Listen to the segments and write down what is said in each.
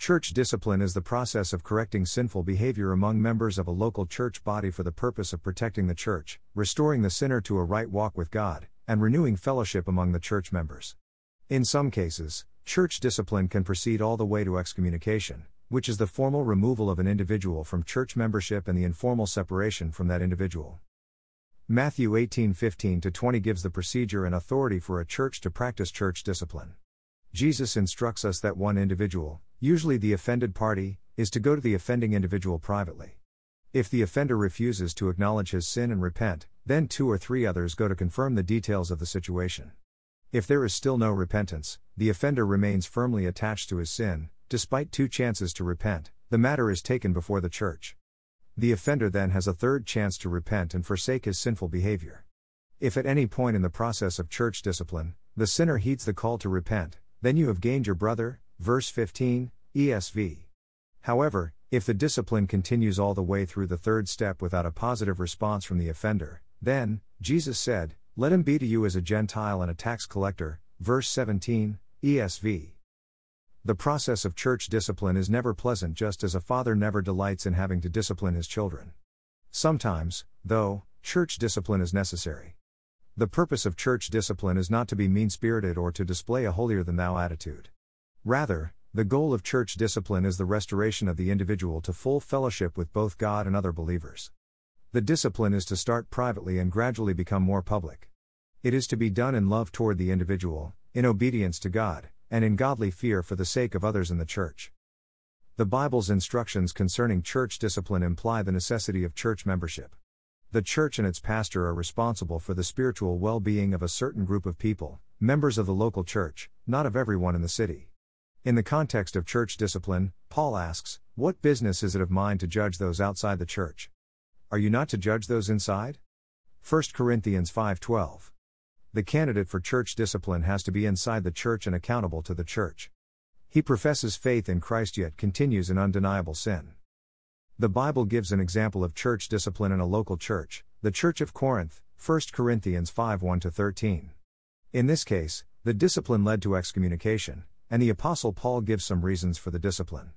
Church discipline is the process of correcting sinful behavior among members of a local church body for the purpose of protecting the church, restoring the sinner to a right walk with God, and renewing fellowship among the church members. In some cases, church discipline can proceed all the way to excommunication, which is the formal removal of an individual from church membership and the informal separation from that individual. Matthew 18:15 to 20 gives the procedure and authority for a church to practice church discipline. Jesus instructs us that one individual, usually the offended party, is to go to the offending individual privately. If the offender refuses to acknowledge his sin and repent, then two or three others go to confirm the details of the situation. If there is still no repentance, the offender remains firmly attached to his sin, despite two chances to repent, the matter is taken before the church. The offender then has a third chance to repent and forsake his sinful behavior. If at any point in the process of church discipline, the sinner heeds the call to repent, then you have gained your brother, verse 15, ESV. However, if the discipline continues all the way through the third step without a positive response from the offender, then, Jesus said, Let him be to you as a Gentile and a tax collector, verse 17, ESV. The process of church discipline is never pleasant, just as a father never delights in having to discipline his children. Sometimes, though, church discipline is necessary. The purpose of church discipline is not to be mean spirited or to display a holier than thou attitude. Rather, the goal of church discipline is the restoration of the individual to full fellowship with both God and other believers. The discipline is to start privately and gradually become more public. It is to be done in love toward the individual, in obedience to God, and in godly fear for the sake of others in the church. The Bible's instructions concerning church discipline imply the necessity of church membership. The church and its pastor are responsible for the spiritual well being of a certain group of people, members of the local church, not of everyone in the city. In the context of church discipline, Paul asks, What business is it of mine to judge those outside the church? Are you not to judge those inside? 1 Corinthians 5:12. The candidate for church discipline has to be inside the church and accountable to the church. He professes faith in Christ yet continues in undeniable sin. The Bible gives an example of church discipline in a local church, the Church of Corinth, 1 Corinthians 5 1 13. In this case, the discipline led to excommunication, and the Apostle Paul gives some reasons for the discipline.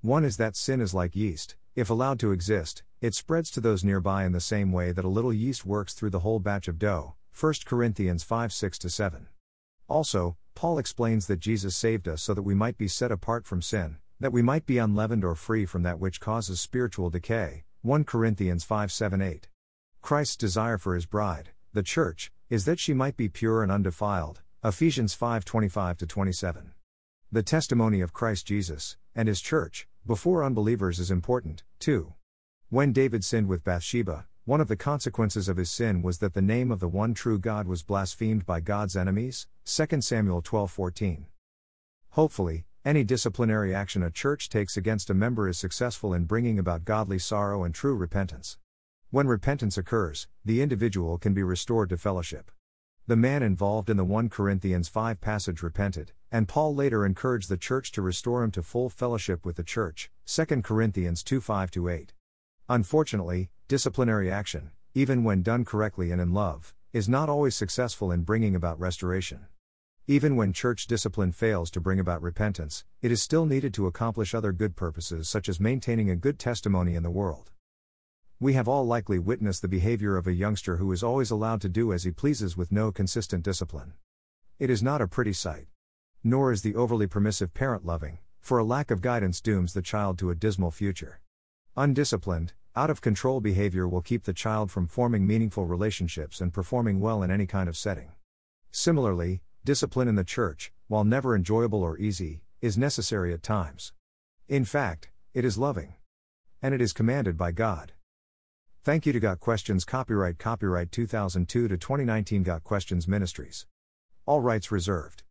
One is that sin is like yeast, if allowed to exist, it spreads to those nearby in the same way that a little yeast works through the whole batch of dough, 1 Corinthians 5 6 7. Also, Paul explains that Jesus saved us so that we might be set apart from sin, that we might be unleavened or free from that which causes spiritual decay. 1 Corinthians 5 7 8. Christ's desire for his bride, the church, is that she might be pure and undefiled. Ephesians 5 25 27. The testimony of Christ Jesus, and his church, before unbelievers is important, too. When David sinned with Bathsheba, one of the consequences of his sin was that the name of the one true God was blasphemed by God's enemies. 2 Samuel 12:14. Hopefully, any disciplinary action a church takes against a member is successful in bringing about godly sorrow and true repentance. When repentance occurs, the individual can be restored to fellowship. The man involved in the 1 Corinthians 5 passage repented, and Paul later encouraged the church to restore him to full fellowship with the church, 2 Corinthians 2 5 8. Unfortunately, disciplinary action, even when done correctly and in love, is not always successful in bringing about restoration. Even when church discipline fails to bring about repentance, it is still needed to accomplish other good purposes such as maintaining a good testimony in the world. We have all likely witnessed the behavior of a youngster who is always allowed to do as he pleases with no consistent discipline. It is not a pretty sight. Nor is the overly permissive parent loving, for a lack of guidance dooms the child to a dismal future. Undisciplined, out of control behavior will keep the child from forming meaningful relationships and performing well in any kind of setting. Similarly, discipline in the church, while never enjoyable or easy, is necessary at times. In fact, it is loving. And it is commanded by God. Thank you to Got Questions Copyright Copyright 2002 to 2019 Got Questions Ministries. All rights reserved.